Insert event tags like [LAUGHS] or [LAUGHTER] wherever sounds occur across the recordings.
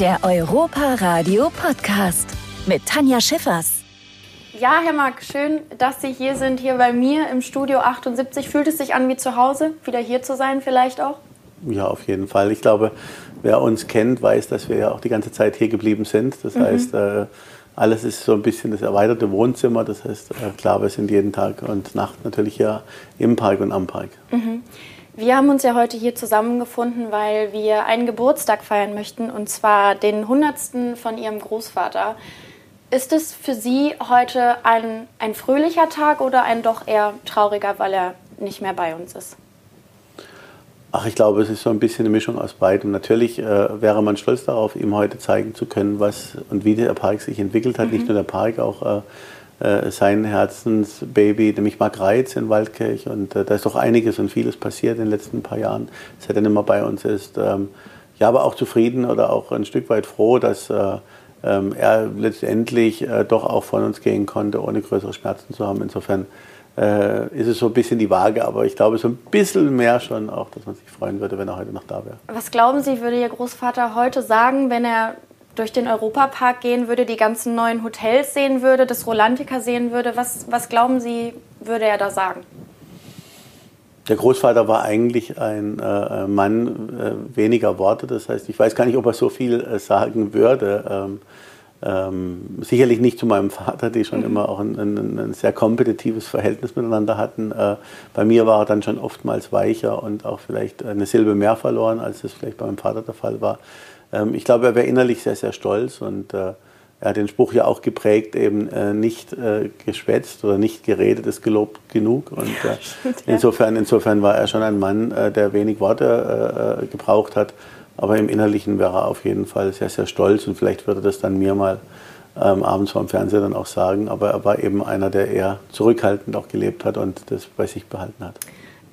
Der Europa Radio Podcast mit Tanja Schiffers. Ja, Herr Mark, schön, dass Sie hier sind, hier bei mir im Studio 78. Fühlt es sich an wie zu Hause, wieder hier zu sein vielleicht auch? Ja, auf jeden Fall. Ich glaube, wer uns kennt, weiß, dass wir ja auch die ganze Zeit hier geblieben sind. Das mhm. heißt, äh, alles ist so ein bisschen das erweiterte Wohnzimmer. Das heißt, äh, klar, wir sind jeden Tag und Nacht natürlich hier im Park und am Park. Mhm. Wir haben uns ja heute hier zusammengefunden, weil wir einen Geburtstag feiern möchten, und zwar den 100. von Ihrem Großvater. Ist es für Sie heute ein, ein fröhlicher Tag oder ein doch eher trauriger, weil er nicht mehr bei uns ist? Ach, ich glaube, es ist so ein bisschen eine Mischung aus beidem. Natürlich äh, wäre man stolz darauf, ihm heute zeigen zu können, was und wie der Park sich entwickelt hat. Mhm. Nicht nur der Park, auch äh, sein Herzensbaby, nämlich Mark Reitz in Waldkirch. Und äh, da ist doch einiges und vieles passiert in den letzten paar Jahren, seit er nicht mehr bei uns ist. Ähm, ja, aber auch zufrieden oder auch ein Stück weit froh, dass äh, ähm, er letztendlich äh, doch auch von uns gehen konnte, ohne größere Schmerzen zu haben. Insofern äh, ist es so ein bisschen die Waage, aber ich glaube so ein bisschen mehr schon auch, dass man sich freuen würde, wenn er heute noch da wäre. Was glauben Sie, würde Ihr Großvater heute sagen, wenn er durch den Europapark gehen würde, die ganzen neuen Hotels sehen würde, das Rolantica sehen würde, was, was glauben Sie, würde er da sagen? Der Großvater war eigentlich ein äh, Mann äh, weniger Worte. Das heißt, ich weiß gar nicht, ob er so viel äh, sagen würde. Ähm, ähm, sicherlich nicht zu meinem Vater, die schon mhm. immer auch ein, ein, ein, sehr kompetitives Verhältnis miteinander hatten. Äh, bei mir war er dann schon oftmals weicher und auch vielleicht eine Silbe mehr verloren, als es vielleicht bei meinem Vater der Fall war. Ähm, ich glaube, er wäre innerlich sehr, sehr stolz und äh, er hat den Spruch ja auch geprägt, eben äh, nicht äh, geschwätzt oder nicht geredet ist gelobt genug. Und insofern, insofern war er schon ein Mann, der wenig Worte gebraucht hat. Aber im Innerlichen wäre er auf jeden Fall sehr, sehr stolz und vielleicht würde das dann mir mal ähm, abends vor dem Fernseher dann auch sagen. Aber er war eben einer, der eher zurückhaltend auch gelebt hat und das bei sich behalten hat.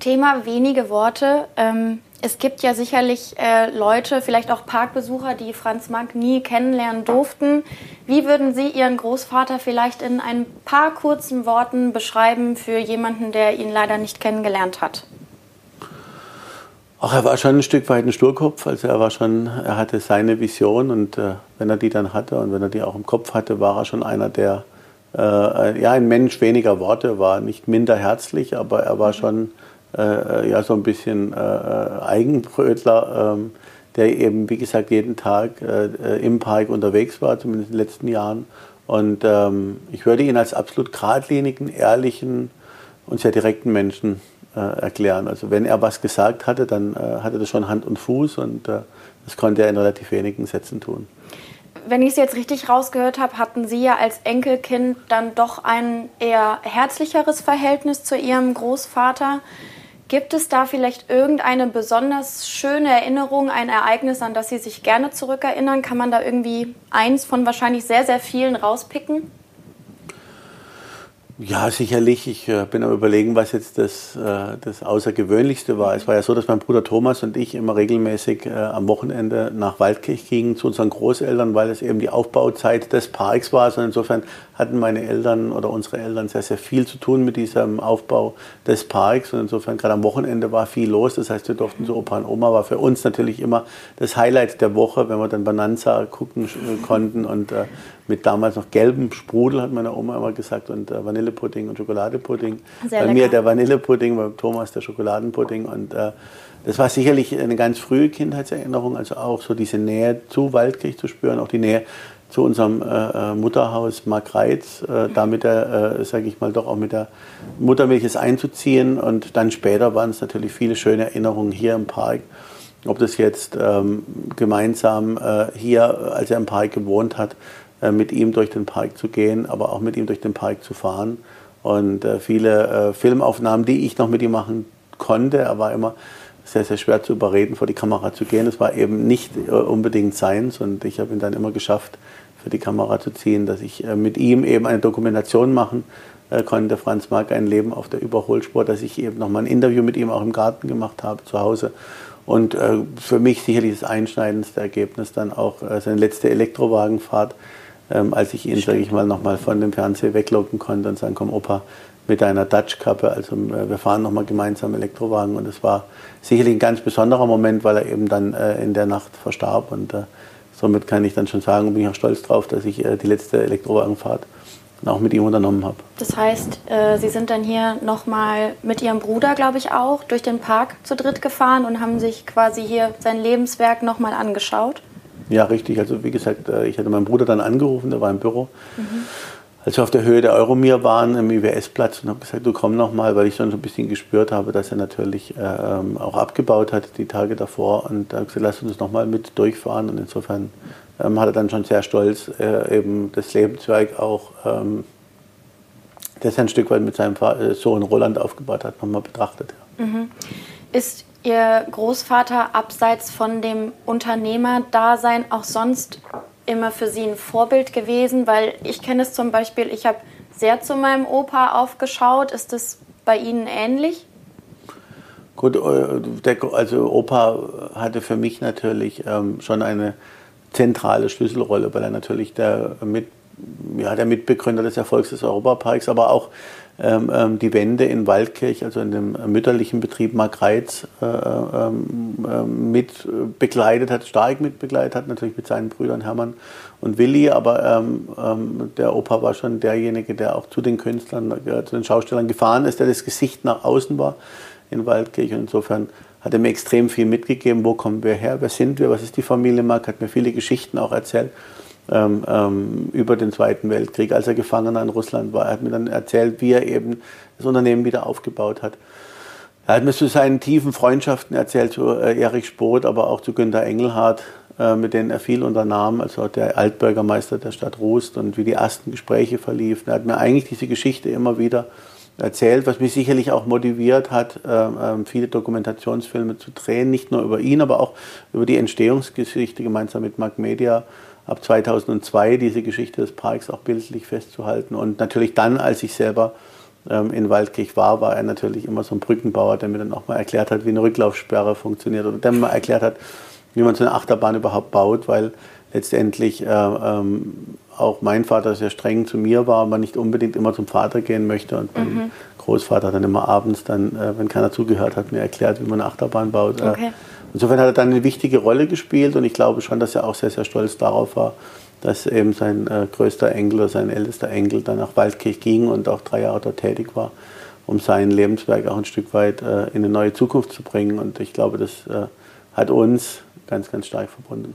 Thema wenige Worte. Ähm, es gibt ja sicherlich äh, Leute, vielleicht auch Parkbesucher, die Franz Mack nie kennenlernen durften. Wie würden Sie Ihren Großvater vielleicht in ein paar kurzen Worten beschreiben für jemanden, der ihn leider nicht kennengelernt hat? Ach, er war schon ein Stück weit ein Sturkopf. Also er war schon, er hatte seine Vision und äh, wenn er die dann hatte und wenn er die auch im Kopf hatte, war er schon einer, der äh, ja ein Mensch weniger Worte war, nicht minder herzlich, aber er war schon äh, ja so ein bisschen äh, Eigenbrötler, ähm, der eben, wie gesagt, jeden Tag äh, im Park unterwegs war, zumindest in den letzten Jahren. Und ähm, ich würde ihn als absolut geradlinigen, ehrlichen und sehr direkten Menschen äh, erklären. Also wenn er was gesagt hatte, dann äh, hatte das schon Hand und Fuß und äh, das konnte er in relativ wenigen Sätzen tun. Wenn ich es jetzt richtig rausgehört habe, hatten Sie ja als Enkelkind dann doch ein eher herzlicheres Verhältnis zu Ihrem Großvater. Gibt es da vielleicht irgendeine besonders schöne Erinnerung, ein Ereignis, an das Sie sich gerne zurückerinnern? Kann man da irgendwie eins von wahrscheinlich sehr, sehr vielen rauspicken? Ja, sicherlich. Ich äh, bin am Überlegen, was jetzt das, äh, das Außergewöhnlichste war. Es war ja so, dass mein Bruder Thomas und ich immer regelmäßig äh, am Wochenende nach Waldkirch gingen zu unseren Großeltern, weil es eben die Aufbauzeit des Parks war. Und insofern hatten meine Eltern oder unsere Eltern sehr, sehr viel zu tun mit diesem Aufbau des Parks. Und insofern gerade am Wochenende war viel los. Das heißt, wir durften zu Opa und Oma. War für uns natürlich immer das Highlight der Woche, wenn wir dann Bananza gucken konnten und äh, mit damals noch gelbem Sprudel, hat meine Oma immer gesagt, und äh, Vanillepudding und Schokoladepudding. Sehr bei lecker. mir der Vanillepudding, bei Thomas der Schokoladenpudding. Und äh, das war sicherlich eine ganz frühe Kindheitserinnerung, also auch so diese Nähe zu Waldkirch zu spüren, auch die Nähe zu unserem äh, äh Mutterhaus Mark Reitz, äh, da mit der, äh, sage ich mal, doch auch mit der Muttermilch es einzuziehen. Und dann später waren es natürlich viele schöne Erinnerungen hier im Park. Ob das jetzt ähm, gemeinsam äh, hier, als er im Park gewohnt hat, äh, mit ihm durch den Park zu gehen, aber auch mit ihm durch den Park zu fahren. Und äh, viele Filmaufnahmen, die ich noch mit ihm machen konnte, er war immer sehr, sehr schwer zu überreden, vor die Kamera zu gehen. Das war eben nicht unbedingt seins und ich habe ihn dann immer geschafft, für die Kamera zu ziehen, dass ich mit ihm eben eine Dokumentation machen konnte. Franz Mark ein Leben auf der Überholspur, dass ich eben nochmal ein Interview mit ihm auch im Garten gemacht habe, zu Hause. Und für mich sicherlich das einschneidendste Ergebnis dann auch seine letzte Elektrowagenfahrt, ähm, als ich ihn, sage ich mal, nochmal von dem Fernseher weglocken konnte und sagen, komm Opa, mit deiner Dutch-Kappe, also äh, wir fahren nochmal gemeinsam Elektrowagen und es war sicherlich ein ganz besonderer Moment, weil er eben dann äh, in der Nacht verstarb und äh, somit kann ich dann schon sagen, bin ich auch stolz drauf, dass ich äh, die letzte Elektrowagenfahrt auch mit ihm unternommen habe. Das heißt, äh, Sie sind dann hier nochmal mit Ihrem Bruder, glaube ich, auch durch den Park zu dritt gefahren und haben sich quasi hier sein Lebenswerk nochmal angeschaut? Ja, richtig. Also wie gesagt, äh, ich hatte meinen Bruder dann angerufen, der war im Büro. Mhm. Als wir auf der Höhe der Euromir waren, im IWS-Platz, und habe gesagt, du komm noch mal, weil ich schon so ein bisschen gespürt habe, dass er natürlich äh, ähm, auch abgebaut hat die Tage davor. Und da habe gesagt, lass uns noch mal mit durchfahren. Und insofern ähm, hat er dann schon sehr stolz äh, eben das Lebenswerk auch, ähm, das er ein Stück weit mit seinem äh, Sohn Roland aufgebaut hat, nochmal betrachtet. Mhm. Ist Ihr Großvater abseits von dem Unternehmerdasein auch sonst immer für Sie ein Vorbild gewesen? Weil ich kenne es zum Beispiel, ich habe sehr zu meinem Opa aufgeschaut. Ist das bei Ihnen ähnlich? Gut, äh, also Opa hatte für mich natürlich ähm, schon eine zentrale Schlüsselrolle, weil er natürlich der, mit, ja, der Mitbegründer des Erfolgs des Europaparks, aber auch ähm, ähm, die Wende in Waldkirch, also in dem mütterlichen Betrieb Margreiz, äh, ähm, äh, mit begleitet hat, stark mitbegleitet hat, natürlich mit seinen Brüdern Hermann und Willi, aber ähm, ähm, der Opa war schon derjenige, der auch zu den Künstlern, äh, zu den Schaustellern gefahren ist, der das Gesicht nach außen war in Waldkirch. Und insofern hat er mir extrem viel mitgegeben, wo kommen wir her, wer sind wir, was ist die Familie Mark, hat mir viele Geschichten auch erzählt ähm, ähm, über den Zweiten Weltkrieg, als er Gefangener in Russland war. Er hat mir dann erzählt, wie er eben das Unternehmen wieder aufgebaut hat. Er hat mir zu seinen tiefen Freundschaften erzählt, zu äh, Erich Spoth, aber auch zu Günter Engelhardt, äh, mit denen er viel unternahm, also der Altbürgermeister der Stadt Rust und wie die ersten Gespräche verliefen. Er hat mir eigentlich diese Geschichte immer wieder erzählt, was mich sicherlich auch motiviert hat, äh, viele Dokumentationsfilme zu drehen, nicht nur über ihn, aber auch über die Entstehungsgeschichte gemeinsam mit Mark Media ab 2002 diese Geschichte des Parks auch bildlich festzuhalten. Und natürlich dann, als ich selber ähm, in Waldkirch war, war er natürlich immer so ein Brückenbauer, der mir dann auch mal erklärt hat, wie eine Rücklaufsperre funktioniert oder der mir mal erklärt hat, wie man so eine Achterbahn überhaupt baut, weil letztendlich äh, ähm, auch mein Vater sehr streng zu mir war, man nicht unbedingt immer zum Vater gehen möchte und mein mhm. Großvater dann immer abends dann, äh, wenn keiner zugehört hat, mir erklärt, wie man eine Achterbahn baut. Äh, okay. Insofern hat er dann eine wichtige Rolle gespielt und ich glaube schon, dass er auch sehr, sehr stolz darauf war, dass eben sein äh, größter Enkel oder sein ältester Enkel dann nach Waldkirch ging und auch drei Jahre dort tätig war, um sein Lebenswerk auch ein Stück weit äh, in eine neue Zukunft zu bringen. Und ich glaube, das äh, hat uns ganz, ganz stark verbunden.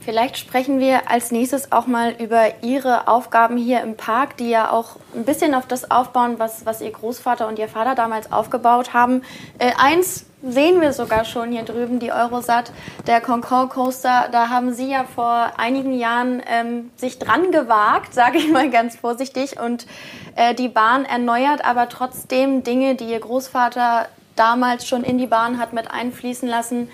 Vielleicht sprechen wir als nächstes auch mal über Ihre Aufgaben hier im Park, die ja auch ein bisschen auf das aufbauen, was, was Ihr Großvater und Ihr Vater damals aufgebaut haben. Äh, eins sehen wir sogar schon hier drüben, die Eurosat, der Concorde Coaster. Da haben Sie ja vor einigen Jahren ähm, sich dran gewagt, [LAUGHS] sage ich mal ganz vorsichtig, und äh, die Bahn erneuert, aber trotzdem Dinge, die Ihr Großvater damals schon in die Bahn hat mit einfließen lassen,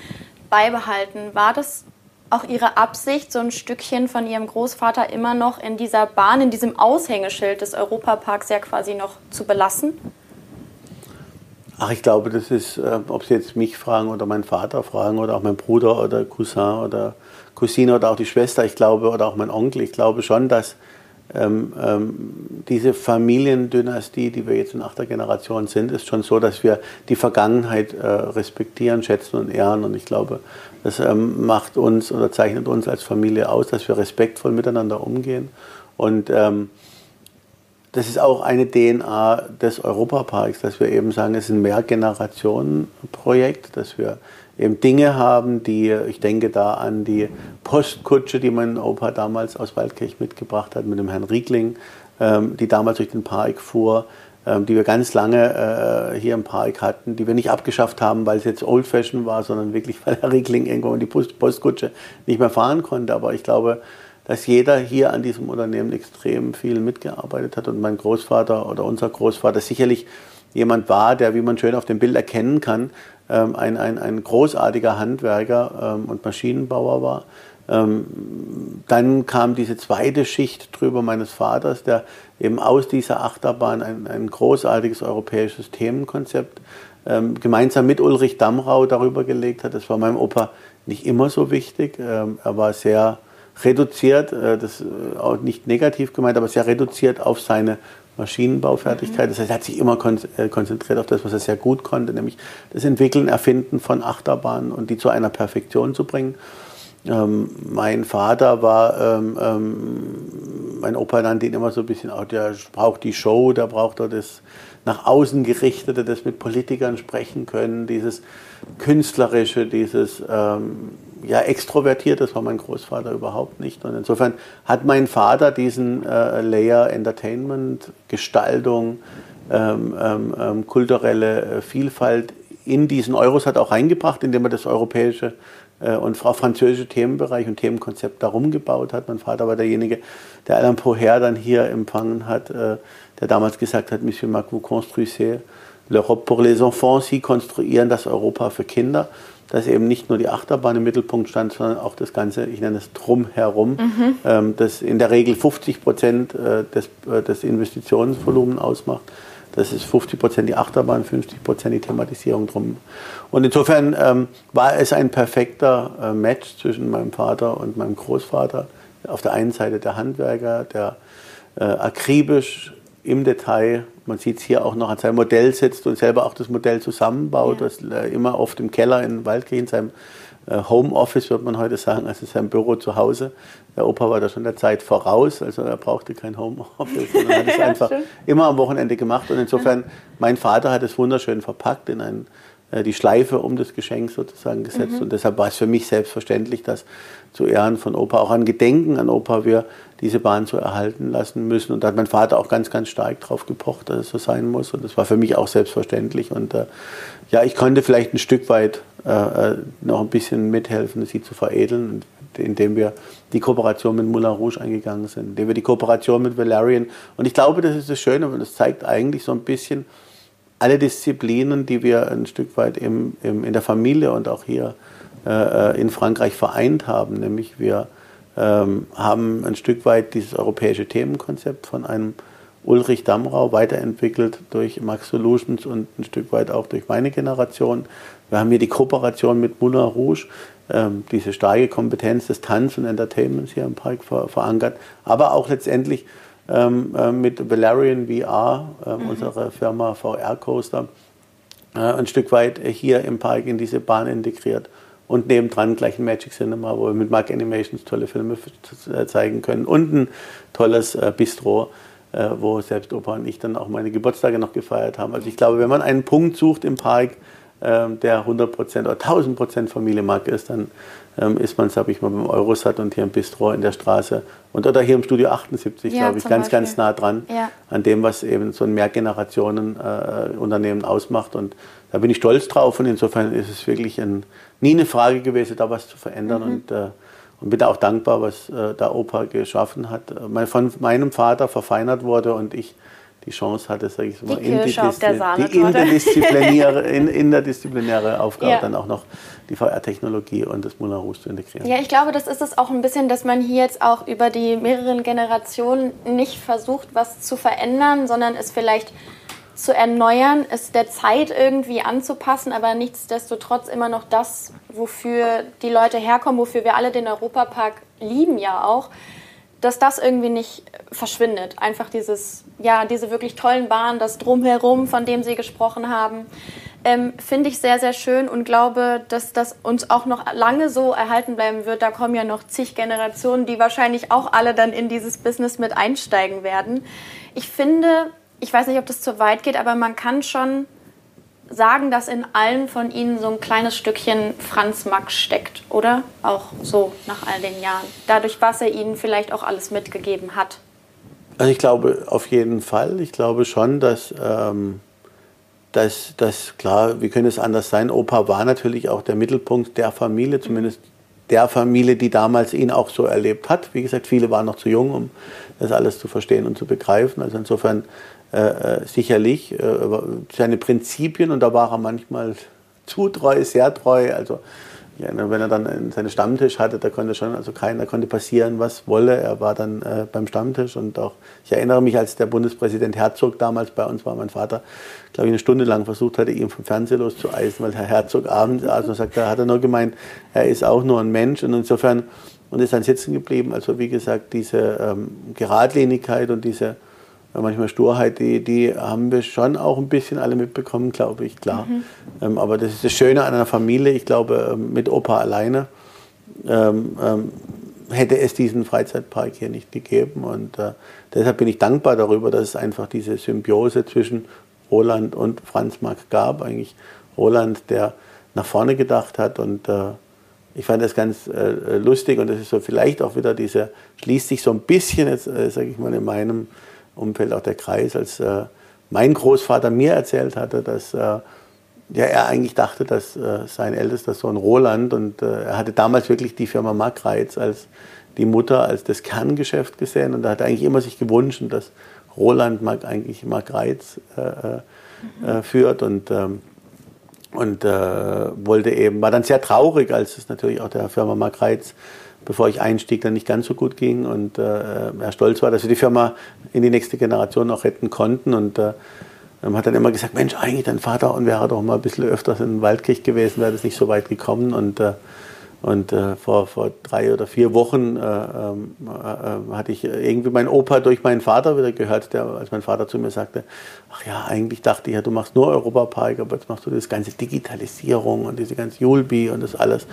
beibehalten. War das auch Ihre Absicht, so ein Stückchen von Ihrem Großvater immer noch in dieser Bahn, in diesem Aushängeschild des Europaparks ja quasi noch zu belassen? Ach, ich glaube, das ist, äh, ob Sie jetzt mich fragen oder meinen Vater fragen oder auch meinen Bruder oder Cousin oder Cousine oder auch die Schwester, ich glaube, oder auch mein Onkel, ich glaube schon, dass ähm, ähm, diese Familiendynastie, die wir jetzt in achter Generation sind, ist schon so, dass wir die Vergangenheit äh, respektieren, schätzen und ehren. Und ich glaube, das ähm, macht uns oder zeichnet uns als Familie aus, dass wir respektvoll miteinander umgehen. Und ähm, das ist auch eine DNA des Europaparks, dass wir eben sagen, es ist ein Mehrgenerationen-Projekt, dass wir eben Dinge haben, die, ich denke da an die Postkutsche, die mein Opa damals aus Waldkirch mitgebracht hat mit dem Herrn Riegling, ähm, die damals durch den Park fuhr, ähm, die wir ganz lange äh, hier im Park hatten, die wir nicht abgeschafft haben, weil es jetzt Old Fashion war, sondern wirklich, weil Herr Riegling irgendwo in die Postkutsche nicht mehr fahren konnte. Aber ich glaube, dass jeder hier an diesem Unternehmen extrem viel mitgearbeitet hat und mein Großvater oder unser Großvater sicherlich jemand war, der, wie man schön auf dem Bild erkennen kann, ähm, ein, ein, ein großartiger Handwerker ähm, und Maschinenbauer war. Ähm, dann kam diese zweite Schicht drüber meines Vaters, der eben aus dieser Achterbahn ein, ein großartiges europäisches Themenkonzept gemeinsam mit Ulrich Damrau darüber gelegt hat. Das war meinem Opa nicht immer so wichtig. er war sehr reduziert, äh, das äh, auch nicht negativ gemeint, aber sehr reduziert auf seine Maschinenbaufertigkeit. Das heißt, er hat sich immer äh, konzentriert auf das, was er sehr gut konnte, nämlich das Entwickeln, Erfinden von Achterbahnen und die zu einer Perfektion zu bringen. Ähm, mein Vater war, ähm, ähm, mein Opa nannte ihn immer so ein bisschen, der braucht die Show, der braucht auch das nach außen gerichtete, das mit Politikern sprechen können, dieses künstlerische, dieses ähm, ja, extrovertiert, das war mein Großvater überhaupt nicht. Und insofern hat mein Vater diesen äh, Layer Entertainment, Gestaltung, ähm, ähm, ähm kulturelle äh, Vielfalt in diesen Euros hat auch reingebracht, indem er das europäische äh, und französische Themenbereich und Themenkonzept darum gebaut hat. Mein Vater war derjenige, der Alain Poher dann hier empfangen hat, äh, der damals gesagt hat, Monsieur Mac, vous construisez l'Europe pour les enfants, Sie konstruieren das Europa für Kinder dass eben nicht nur die Achterbahn im Mittelpunkt stand, sondern auch das Ganze, ich nenne es drumherum, mhm. ähm, das in der Regel 50 Prozent äh, des, äh, des Investitionsvolumens ausmacht. Das ist 50 Prozent die Achterbahn, 50 Prozent die Thematisierung drum. Und insofern ähm, war es ein perfekter äh, Match zwischen meinem Vater und meinem Großvater. Auf der einen Seite der Handwerker, der äh, akribisch im Detail man sieht es hier auch noch an seinem Modell sitzt und selber auch das Modell zusammenbaut, ja. das äh, immer oft im Keller in Waldkirch, in seinem äh, Homeoffice, würde man heute sagen, also sein Büro zu Hause. Der Opa war da schon der Zeit voraus, also er brauchte kein Homeoffice, sondern hat es [LAUGHS] einfach immer am Wochenende gemacht. Und insofern, mein Vater hat es wunderschön verpackt in ein, die Schleife um das Geschenk sozusagen gesetzt. Mhm. Und deshalb war es für mich selbstverständlich, dass zu Ehren von Opa, auch an Gedenken an Opa, wir diese Bahn so erhalten lassen müssen. Und da hat mein Vater auch ganz, ganz stark drauf gepocht, dass es so sein muss. Und das war für mich auch selbstverständlich. Und äh, ja, ich konnte vielleicht ein Stück weit äh, äh noch ein bisschen mithelfen, sie zu veredeln, indem wir die Kooperation mit Moulin Rouge eingegangen sind, indem wir die Kooperation mit Valerian. Und ich glaube, das ist das Schöne, weil das zeigt eigentlich so ein bisschen alle Disziplinen, die wir ein Stück weit im, im in der Familie und auch hier äh, äh in Frankreich vereint haben. Nämlich wir ähm, haben ein Stück weit dieses europäische Themenkonzept von einem Ulrich Damrau weiterentwickelt durch Max Solutions und ein Stück weit auch durch meine Generation. Wir haben hier die Kooperation mit Moulin Rouge, ähm, diese starke Kompetenz des Tanz und Entertainments hier im Park ver verankert, aber auch letztendlich ähm, äh, mit Valerian VR, äh, mhm. unserer Firma VR Coaster, äh, ein Stück weit hier im Park in diese Bahn integriert und nebendran gleich ein Magic Cinema, wo wir mit Mark Animations tolle Filme äh, zeigen können und ein tolles äh, Bistro, äh, wo selbst Opa und ich dann auch meine Geburtstage noch gefeiert haben. Also ich glaube, wenn man einen Punkt sucht im Park, ähm, der 100% oder 1000% Familie Mark ist, dann ähm, ist man, sag ich mal, beim Eurosat und hier im Bistro in der Straße und oder hier im Studio 78, ja, glaube ich, ganz, Beispiel. ganz nah dran ja. an dem, was eben so ein Mehrgenerationen-Unternehmen ausmacht. Und da bin ich stolz drauf und insofern ist es wirklich ein nie eine Frage gewesen, da was zu verändern. Mhm. Und, äh, und bin auch dankbar, was äh, der Opa geschaffen hat. Äh, von meinem Vater verfeinert wurde und ich die Chance hatte, sage ich mal, die, in die, die interdisziplinäre, [LAUGHS] in, interdisziplinäre Aufgabe ja. dann auch noch die VR-Technologie und das Moulin Rouge zu integrieren. Ja, ich glaube, das ist es auch ein bisschen, dass man hier jetzt auch über die mehreren Generationen nicht versucht, was zu verändern, sondern es vielleicht zu erneuern, es der Zeit irgendwie anzupassen, aber nichtsdestotrotz immer noch das, wofür die Leute herkommen, wofür wir alle den Europapark lieben ja auch, dass das irgendwie nicht verschwindet. Einfach dieses, ja, diese wirklich tollen Bahnen, das Drumherum, von dem Sie gesprochen haben, ähm, finde ich sehr, sehr schön und glaube, dass das uns auch noch lange so erhalten bleiben wird. Da kommen ja noch zig Generationen, die wahrscheinlich auch alle dann in dieses Business mit einsteigen werden. Ich finde, ich weiß nicht, ob das zu weit geht, aber man kann schon sagen, dass in allen von ihnen so ein kleines Stückchen Franz Max steckt, oder? Auch so nach all den Jahren. Dadurch, was er ihnen vielleicht auch alles mitgegeben hat. Also ich glaube auf jeden Fall. Ich glaube schon, dass, ähm, dass, dass klar, wie könnte es anders sein? Opa war natürlich auch der Mittelpunkt der Familie, zumindest der Familie, die damals ihn auch so erlebt hat. Wie gesagt, viele waren noch zu jung, um das alles zu verstehen und zu begreifen. Also insofern äh, äh, sicherlich äh, seine Prinzipien und da war er manchmal zu treu, sehr treu. Also ja, wenn er dann seinen Stammtisch hatte, da konnte schon, also keiner konnte passieren, was wolle. Er war dann äh, beim Stammtisch und auch, ich erinnere mich, als der Bundespräsident Herzog damals bei uns war, mein Vater, glaube ich, eine Stunde lang versucht hatte, ihn vom Fernseher loszueisen, weil Herr Herzog abends, also sagt, da hat er nur gemeint, er ist auch nur ein Mensch und insofern, und ist dann sitzen geblieben. Also wie gesagt, diese ähm, Geradlinigkeit und diese manchmal Sturheit, die, die haben wir schon auch ein bisschen alle mitbekommen, glaube ich, klar. Mhm. Ähm, aber das ist das Schöne an einer Familie, ich glaube, ähm, mit Opa alleine ähm, ähm, hätte es diesen Freizeitpark hier nicht gegeben. Und äh, deshalb bin ich dankbar darüber, dass es einfach diese Symbiose zwischen Roland und Franz Marc gab. Eigentlich Roland, der nach vorne gedacht hat und äh, ich fand das ganz äh, lustig und das ist so vielleicht auch wieder diese, schließt sich so ein bisschen jetzt, äh, sage ich mal, in meinem Umfeld auch der Kreis, als äh, mein Großvater mir erzählt hatte, dass äh, ja, er eigentlich dachte, dass äh, sein ältester Sohn Roland und äh, er hatte damals wirklich die Firma Markreiz als die Mutter als das Kerngeschäft gesehen und er hat eigentlich immer sich gewünscht, dass Roland Mark eigentlich Markreiz äh, führt und ähm, und äh, wollte eben, war dann sehr traurig, als es natürlich auch der Firma Mark Reitz, bevor ich einstieg, dann nicht ganz so gut ging und äh, er stolz war, dass wir die Firma in die nächste Generation auch retten konnten. Und äh, hat dann immer gesagt, Mensch, eigentlich dein Vater und wäre doch mal ein bisschen öfters in Waldkirch gewesen, wäre das nicht so weit gekommen. Und äh, und äh, vor, vor drei oder vier Wochen äh, ähm, äh, hatte ich irgendwie meinen Opa durch meinen Vater wieder gehört, der, als mein Vater zu mir sagte, ach ja, eigentlich dachte ich ja, du machst nur Europapark, aber jetzt machst du das ganze Digitalisierung und diese ganze Julbi und das alles.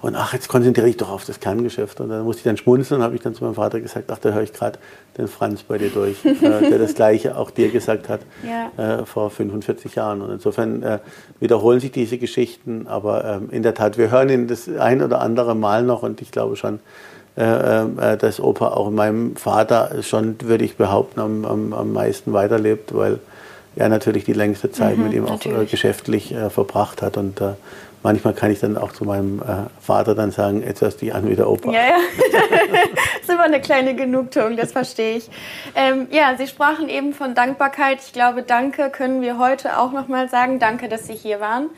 Und ach, jetzt konzentriere ich doch auf das Kerngeschäft. Und dann musste ich dann schmunzeln und habe ich dann zu meinem Vater gesagt, ach, da höre ich gerade den Franz bei dir durch, äh, der das Gleiche auch dir gesagt hat [LAUGHS] ja. äh, vor 45 Jahren. Und insofern äh, wiederholen sich diese Geschichten, aber ähm, in der Tat, wir hören ihn das ein oder andere Mal noch und ich glaube schon, äh, äh, dass Opa auch meinem Vater schon, würde ich behaupten, am, am, am meisten weiterlebt, weil er natürlich die längste Zeit mhm, mit ihm natürlich. auch äh, geschäftlich verbracht hat und manchmal kann ich dann auch zu meinem äh, Vater dann sagen, jetzt hörst du dich an wie der Opa. Ja, ja. das [LAUGHS] ist immer eine kleine Genugtuung, das verstehe ich. Ähm, ja, Sie sprachen eben von Dankbarkeit. Ich glaube, danke können wir heute auch nochmal sagen. Danke, dass Sie hier waren.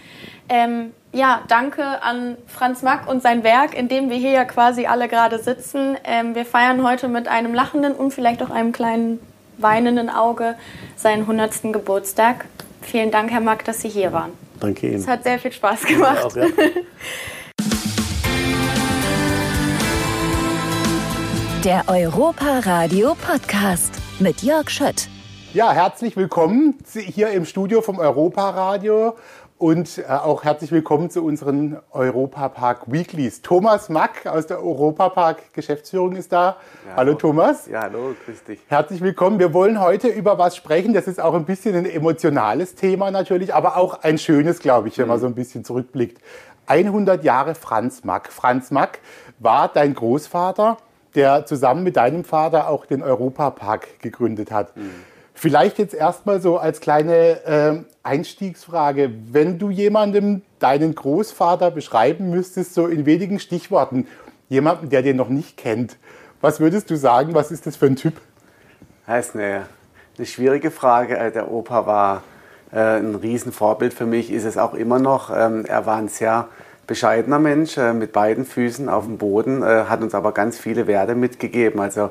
Ähm, ja, danke an Franz Mack und sein Werk, in dem wir hier ja quasi alle gerade sitzen. Ähm, wir feiern heute mit einem lachenden und vielleicht auch einem kleinen weinenden Auge seinen 100. Geburtstag. Vielen Dank, Herr Mack, dass Sie hier waren. Danke Ihnen. Es hat sehr viel Spaß gemacht. Auch, ja. Der Europa Radio Podcast mit Jörg Schött. Ja, herzlich willkommen hier im Studio vom Europa Radio und äh, auch herzlich willkommen zu unseren Europapark Weeklies. Thomas Mack aus der Europapark Geschäftsführung ist da. Ja, hallo Thomas. Ja, hallo, grüß dich. Herzlich willkommen. Wir wollen heute über was sprechen. Das ist auch ein bisschen ein emotionales Thema natürlich, aber auch ein schönes, glaube ich, wenn man mhm. so ein bisschen zurückblickt. 100 Jahre Franz Mack. Franz Mack war dein Großvater, der zusammen mit deinem Vater auch den Europapark gegründet hat. Mhm. Vielleicht jetzt erstmal so als kleine äh, Einstiegsfrage. Wenn du jemandem deinen Großvater beschreiben müsstest, so in wenigen Stichworten, jemanden, der den noch nicht kennt, was würdest du sagen? Was ist das für ein Typ? Das ist eine, eine schwierige Frage. Äh, der Opa war äh, ein Riesenvorbild für mich, ist es auch immer noch. Ähm, er war ein sehr bescheidener Mensch äh, mit beiden Füßen auf dem Boden, äh, hat uns aber ganz viele Werte mitgegeben. Also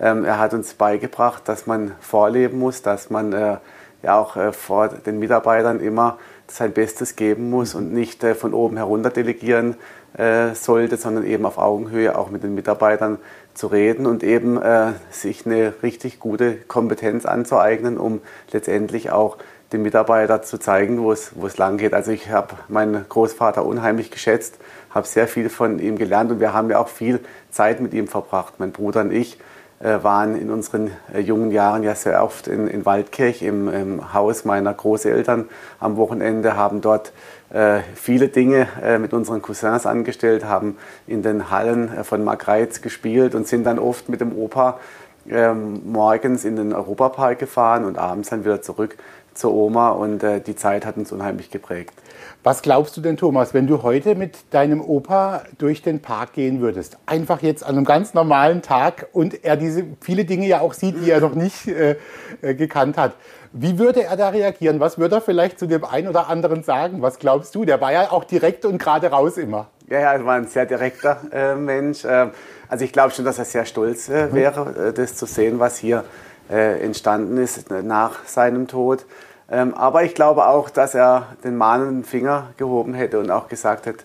ähm, er hat uns beigebracht, dass man vorleben muss, dass man äh, ja auch äh, vor den Mitarbeitern immer sein Bestes geben muss und nicht äh, von oben herunter delegieren äh, sollte, sondern eben auf Augenhöhe auch mit den Mitarbeitern zu reden und eben äh, sich eine richtig gute Kompetenz anzueignen, um letztendlich auch den Mitarbeiter zu zeigen, wo es, wo es lang geht. Also ich habe meinen Großvater unheimlich geschätzt, habe sehr viel von ihm gelernt und wir haben ja auch viel Zeit mit ihm verbracht, mein Bruder und ich. Äh, waren in unseren äh, jungen Jahren ja sehr oft in, in Waldkirch im, im, Haus meiner Großeltern am Wochenende, haben dort äh, viele Dinge äh, mit unseren Cousins angestellt, haben in den Hallen äh, von Margreiz gespielt und sind dann oft mit dem Opa ähm, morgens in den Europapark gefahren und abends dann wieder zurück zur Oma und äh, die Zeit hat uns unheimlich geprägt. Was glaubst du denn, Thomas, wenn du heute mit deinem Opa durch den Park gehen würdest? Einfach jetzt an einem ganz normalen Tag und er diese viele Dinge ja auch sieht, die er noch nicht äh, äh, gekannt hat. Wie würde er da reagieren? Was würde er vielleicht zu dem einen oder anderen sagen? Was glaubst du? Der war ja auch direkt und gerade raus immer. Ja, ja, er war ein sehr direkter äh, Mensch. Ähm, also ich glaube schon, dass er sehr stolz äh, mhm. wäre, äh, das zu sehen, was hier äh, entstanden ist nach seinem Tod. Ähm, aber ich glaube auch, dass er den mahnenden Finger gehoben hätte und auch gesagt hat,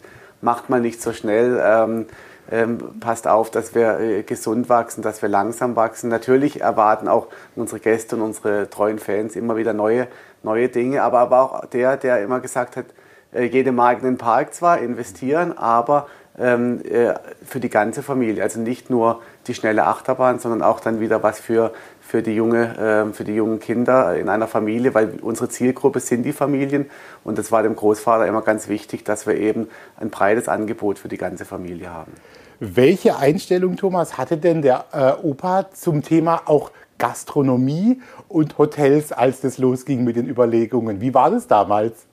macht mal nicht so schnell, ähm, ähm, passt auf, dass wir äh, gesund wachsen, dass wir langsam wachsen. Natürlich erwarten auch unsere Gäste und unsere treuen Fans immer wieder neue, neue Dinge, aber, aber auch der, der immer gesagt hat, äh, jede Mark in den Park zwar investieren, aber ähm, äh, für die ganze Familie. Also nicht nur die schnelle Achterbahn, sondern auch dann wieder was für, für, die junge, äh, für die jungen Kinder in einer Familie, weil unsere Zielgruppe sind die Familien. Und das war dem Großvater immer ganz wichtig, dass wir eben ein breites Angebot für die ganze Familie haben. Welche Einstellung, Thomas, hatte denn der äh, Opa zum Thema auch Gastronomie und Hotels, als das losging mit den Überlegungen? Wie war das damals?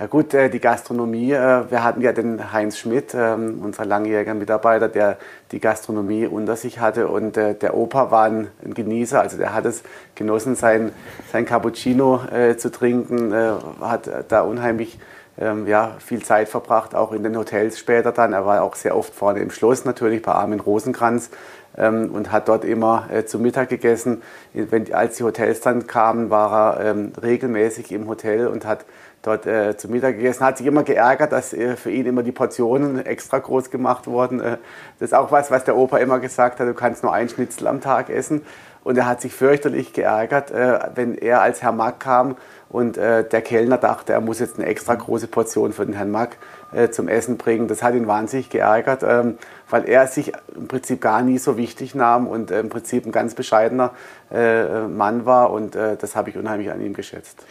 Ja gut, äh, die Gastronomie, äh, wir hatten ja den Heinz Schmidt, ähm, unser langjähriger Mitarbeiter, der die Gastronomie unter sich hatte und äh, der Opa war ein Genießer, also der hat es genossen, sein, sein Cappuccino zu trinken, hat da unheimlich ähm, ja, viel Zeit verbracht, auch in den Hotels später dann. Er war auch sehr oft vorne im Schloss natürlich bei Armin Rosenkranz ähm, und hat dort immer äh, zu Mittag gegessen. Wenn, als die Hotels dann kamen, war er ähm, regelmäßig im Hotel und hat dort äh, zu Mittag gegessen. Hat sich immer geärgert, dass äh, für ihn immer die Portionen extra groß gemacht wurden. Äh, das ist auch was, was der Opa immer gesagt hat, du kannst nur ein Schnitzel am Tag essen. Und er hat sich fürchterlich geärgert, äh, wenn er als Herr Mack kam und äh, der Kellner dachte, er muss jetzt eine extra große Portion für den Herrn Mack äh, zum Essen bringen. Das hat ihn wahnsinnig geärgert, ähm, weil er sich im Prinzip gar nie so wichtig nahm und im Prinzip ein ganz bescheidener Mann war. Und das habe ich unheimlich an ihm geschätzt.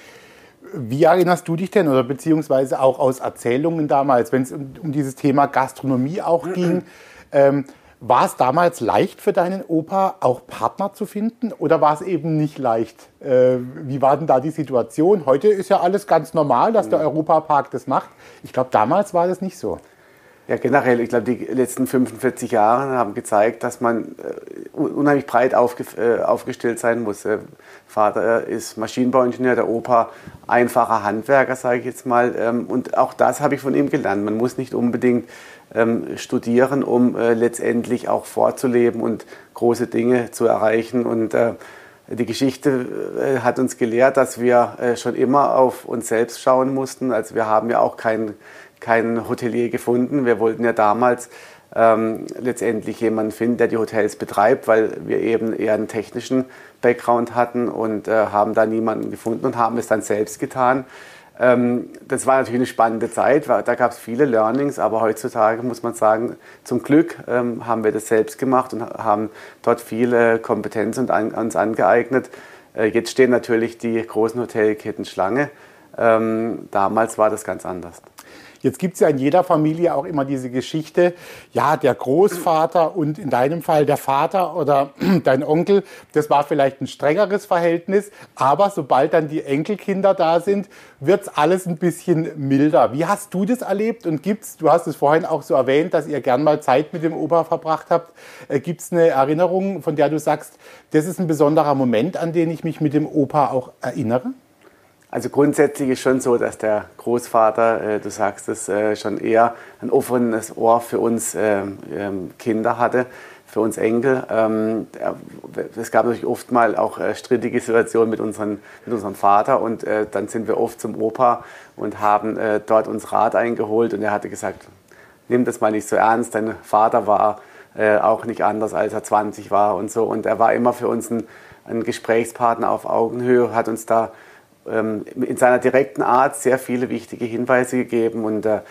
Wie erinnerst du dich denn oder beziehungsweise auch aus Erzählungen damals, wenn es um, um, dieses Thema Gastronomie auch [CLEARS THROAT] ging? Ähm, war es damals leicht für deinen Opa, auch Partner zu finden oder war es eben nicht leicht? Äh, wie war denn da die Situation? Heute ist ja alles ganz normal, dass der Europapark das macht. Ich glaube, damals war das nicht so. Ja, generell, ich glaube, die letzten 45 Jahre haben gezeigt, dass man äh, unheimlich breit äh, aufgestellt sein muss. Vater ist Maschinenbauingenieur, der Opa einfacher Handwerker, sage ich jetzt mal. Ähm, und auch das habe ich von ihm gelernt. Man muss nicht unbedingt ähm, studieren, um äh, letztendlich auch vorzuleben und große Dinge zu erreichen. Und die Geschichte hat uns gelehrt, dass wir schon immer auf uns selbst schauen mussten. Also wir haben ja auch keinen keinen Hotelier gefunden. Wir wollten ja damals ähm, letztendlich jemanden finden, der die Hotels betreibt, weil wir eben eher einen technischen Background hatten und äh, haben da niemanden gefunden und haben es dann selbst getan. Ähm, das war natürlich eine spannende Zeit, da gab es viele Learnings, aber heutzutage muss man sagen, zum Glück ähm, haben wir das selbst gemacht und haben dort viele Kompetenzen an, uns angeeignet. Äh, jetzt stehen natürlich die großen Hotelketten Schlange. Ähm, damals war das ganz anders. Jetzt gibt es ja in jeder Familie auch immer diese Geschichte, ja, der Großvater und in deinem Fall der Vater oder [CLEARS THROAT] dein Onkel, das war vielleicht ein strengeres Verhältnis, aber sobald dann die Enkelkinder da sind, wird es alles ein bisschen milder. Wie hast du das erlebt und gibt's, du hast es vorhin auch so erwähnt, dass ihr gern mal Zeit mit dem Opa verbracht habt, äh, gibt es eine Erinnerung, von der du sagst, das ist ein besonderer Moment, an den ich mich mit dem Opa auch erinnere? Also grundsätzlich ist schon so, dass der Großvater, äh, du sagst es, äh, schon eher ein offenes Ohr für uns äh, Kinder hatte, für uns Enkel. Ähm, es gab natürlich oft mal auch äh, strittige Situationen mit, unseren, mit unserem Vater und äh, dann sind wir oft zum Opa und haben äh, dort uns Rat eingeholt und er hatte gesagt, nimm das mal nicht so ernst, dein Vater war auch nicht anders, als er 20 war und so und er war immer für uns ein, ein Gesprächspartner auf Augenhöhe, hat uns da ähm, in seiner direkten Art sehr viele wichtige Hinweise gegeben und äh,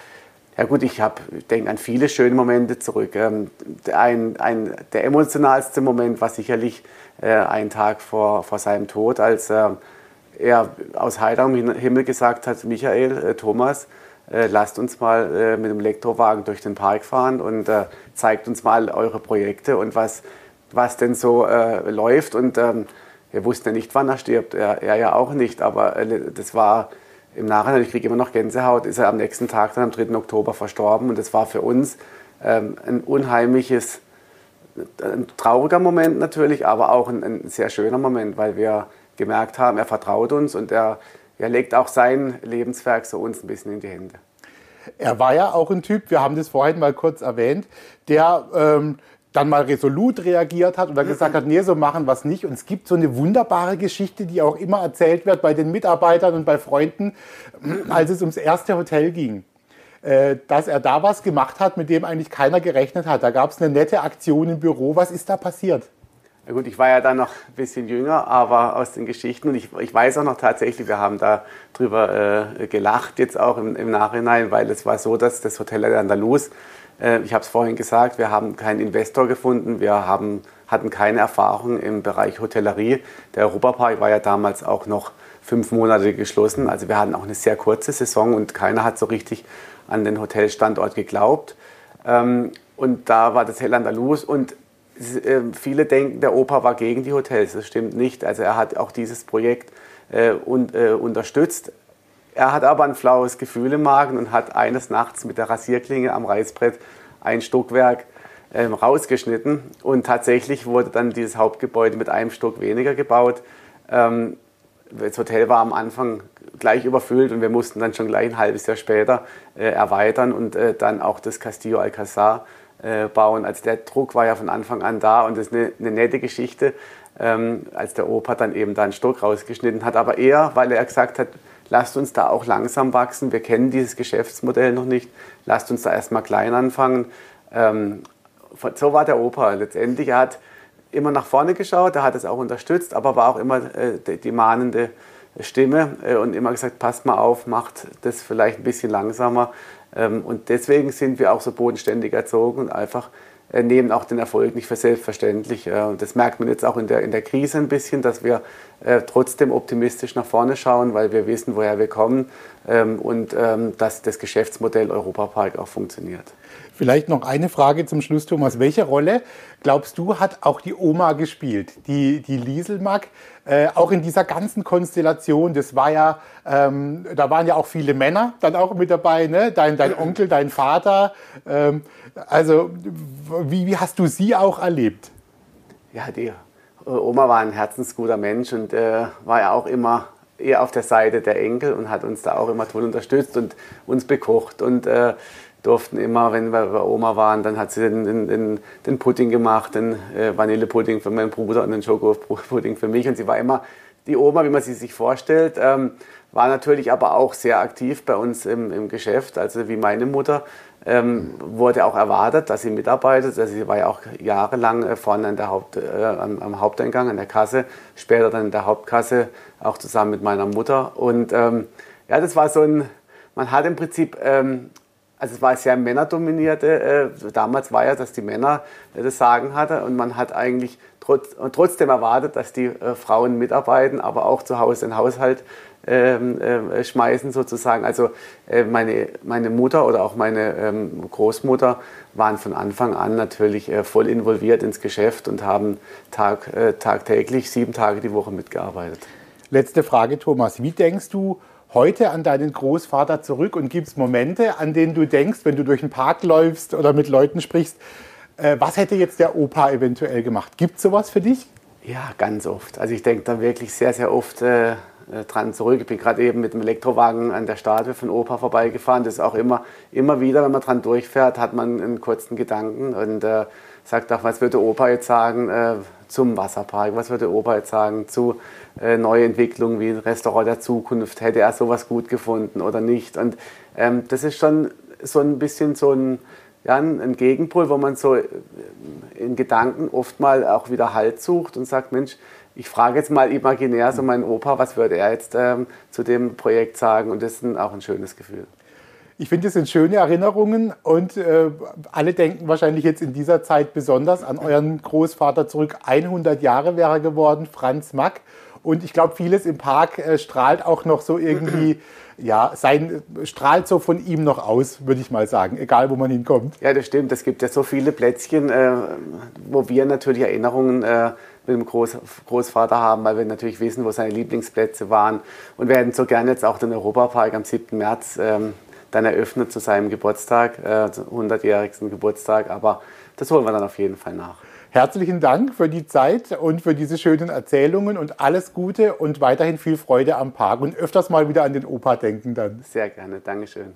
ja gut, ich denke an viele schöne Momente zurück. Ähm, ein, ein, der emotionalste Moment war sicherlich äh, ein Tag vor, vor seinem Tod, als äh, er aus heiterem Himmel gesagt hat, Michael, äh, Thomas, äh, lasst uns mal äh, mit dem Elektrowagen durch den Park fahren und zeigt uns mal eure Projekte und was, was denn so läuft. Und ähm, wir wussten ja nicht, wann er stirbt, er, er ja auch nicht, aber äh, das war im Nachhinein, ich kriege immer noch Gänsehaut, ist er am nächsten Tag dann am 3. Oktober verstorben und das war für uns ähm, ein unheimliches, ein trauriger Moment natürlich, aber auch ein, ein, sehr schöner Moment, weil wir gemerkt haben, er vertraut uns und er, er legt auch sein Lebenswerk so uns ein bisschen in die Hände. Er war ja auch ein Typ, wir haben das vorhin mal kurz erwähnt, der ähm, dann mal resolut reagiert hat oder gesagt hat, nee, so machen wir es nicht. Und es gibt so eine wunderbare Geschichte, die auch immer erzählt wird bei den Mitarbeitern und bei Freunden, [CLEARS THROAT] als es ums erste Hotel ging. Äh, dass er da was gemacht hat, mit dem eigentlich keiner gerechnet hat. Da gab es eine nette Aktion im Büro. Was ist da passiert? Ja gut, ich war ja dann noch ein bisschen jünger, aber aus den Geschichten und ich, ich weiß auch noch tatsächlich, wir haben da drüber äh, gelacht jetzt auch im, im, Nachhinein, weil es war so, dass das Hotel Andalus, ich habe es vorhin gesagt, wir haben keinen Investor gefunden, wir haben, hatten keine Erfahrung im Bereich Hotellerie. Der Europapark war ja damals auch noch fünf Monate geschlossen, also wir hatten auch eine sehr kurze Saison und keiner hat so richtig an den Hotelstandort geglaubt. Ähm, und da war das Hotel Andalus und ähm, viele denken, der Opa war gegen die Hotels. Das stimmt nicht. Also er hat auch dieses Projekt äh, äh, unterstützt. Er hat aber ein flaues Gefühl im Magen und hat eines Nachts mit der Rasierklinge am Reißbrett ein Stockwerk ähm, rausgeschnitten. Und tatsächlich wurde dann dieses Hauptgebäude mit einem Stock weniger gebaut. Ähm, das Hotel war am Anfang gleich überfüllt und wir mussten dann schon gleich ein halbes Jahr später äh, erweitern und äh, dann auch das Castillo Alcázar äh, bauen. Also der Druck war ja von Anfang an da und das ist eine, eine nette Geschichte, ähm, als der Opa dann eben da einen Stock rausgeschnitten hat. Aber eher, weil er gesagt hat, lasst uns da auch langsam wachsen. Wir kennen dieses Geschäftsmodell noch nicht. Lasst uns da erstmal klein anfangen. Ähm, so war der Opa letztendlich. Er hat immer nach vorne geschaut, er hat es auch unterstützt, aber war auch immer äh, die, die, mahnende Stimme äh, und immer gesagt, passt mal auf, macht das vielleicht ein bisschen langsamer. Ähm, und deswegen sind wir auch so bodenständig erzogen und einfach nehmen auch den Erfolg nicht für selbstverständlich. Äh, das merkt man jetzt auch in der, in der Krise ein bisschen, dass wir äh, trotzdem optimistisch nach vorne schauen, weil wir wissen, woher wir kommen ähm, und ähm, dass das Geschäftsmodell Europapark auch funktioniert. Vielleicht noch eine Frage zum Schluss, Thomas. Welche Rolle, glaubst du, hat auch die Oma gespielt, die, die Lieselmark, äh, auch in dieser ganzen Konstellation? Das war ja, ähm, da waren ja auch viele Männer dann auch mit dabei, ne? dein, dein [CLEARS THROAT] Onkel, dein Vater. Ähm, also, wie, wie hast du sie auch erlebt? Ja, die Oma war ein herzensguter Mensch und äh, war ja auch immer eher auf der Seite der Enkel und hat uns da auch immer toll unterstützt und uns bekocht. Und äh, durften immer, wenn wir bei Oma waren, dann hat sie den, den, den Pudding gemacht, den äh, Vanillepudding für meinen Bruder und den Schokopudding für mich. Und sie war immer die Oma, wie man sie sich vorstellt, ähm, war natürlich aber auch sehr aktiv bei uns im, im Geschäft, also wie meine Mutter. Ähm, wurde auch erwartet, dass sie mitarbeitet. Also sie war ja auch jahrelang äh, vorne an der Haupt, äh, am, am, Haupteingang, an der Kasse, später dann in der Hauptkasse, auch zusammen mit meiner Mutter. Und ähm, ja, das war so ein, man hat im Prinzip ähm, also es war sehr männerdominierte. Äh, damals war ja, dass die Männer äh, das Sagen hatten und man hat eigentlich trotz, trotzdem erwartet, dass die äh, Frauen mitarbeiten, aber auch zu Hause den Haushalt ähm, äh, schmeißen sozusagen. Also meine, meine Mutter oder auch meine ähm, Großmutter waren von Anfang an natürlich voll involviert ins Geschäft und haben tag, tagtäglich sieben Tage die Woche mitgearbeitet. Letzte Frage, Thomas. Wie denkst du, heute an deinen Großvater zurück und gibt es Momente, an denen du denkst, wenn du durch den Park läufst oder mit Leuten sprichst, äh, was hätte jetzt der Opa eventuell gemacht? Gibt es sowas für dich? Ja, ganz oft. Also ich denke da wirklich sehr, sehr oft äh, äh, dran zurück. Ich bin gerade eben mit dem Elektrowagen an der Statue von Opa vorbeigefahren. Das ist auch immer, immer wieder, wenn man dran durchfährt, hat man einen kurzen Gedanken und äh, sagt auch, was würde Opa jetzt sagen äh, zum Wasserpark? Was würde Opa jetzt sagen zu äh, neue Entwicklungen wie ein Restaurant der Zukunft, hätte er sowas gut gefunden oder nicht. Und ähm, das ist schon so ein bisschen so ein, ja, ein Gegenpol, wo man so äh, in Gedanken oft mal auch wieder Halt sucht und sagt, Mensch, ich frage jetzt mal imaginär so meinen Opa, was würde er jetzt ähm, zu dem Projekt sagen? Und das ist auch ein schönes Gefühl. Ich finde, es sind schöne Erinnerungen und äh, alle denken wahrscheinlich jetzt in dieser Zeit besonders an euren Großvater zurück. 100 Jahre wäre er geworden, Franz Mack. Und ich glaube, vieles im Park äh, strahlt auch noch so irgendwie, ja, sein, strahlt so von ihm noch aus, würde ich mal sagen, egal wo man hinkommt. Ja, das stimmt. Es gibt ja so viele Plätzchen, äh, wo wir natürlich Erinnerungen äh, mit dem Groß, Großvater haben, weil wir natürlich wissen, wo seine Lieblingsplätze waren. Und hätten so gerne jetzt auch den Europapark am 7. März ähm, dann eröffnet zu seinem Geburtstag, äh, 100-jährigsten Geburtstag. Aber das holen wir dann auf jeden Fall nach. Herzlichen Dank für die Zeit und für diese schönen Erzählungen und alles Gute und weiterhin viel Freude am Park und öfters mal wieder an den Opa denken dann. Sehr gerne, Dankeschön.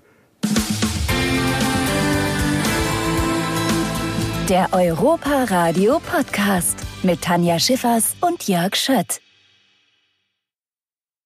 Der Europa Radio Podcast mit Tanja Schiffers und Jörg Schött.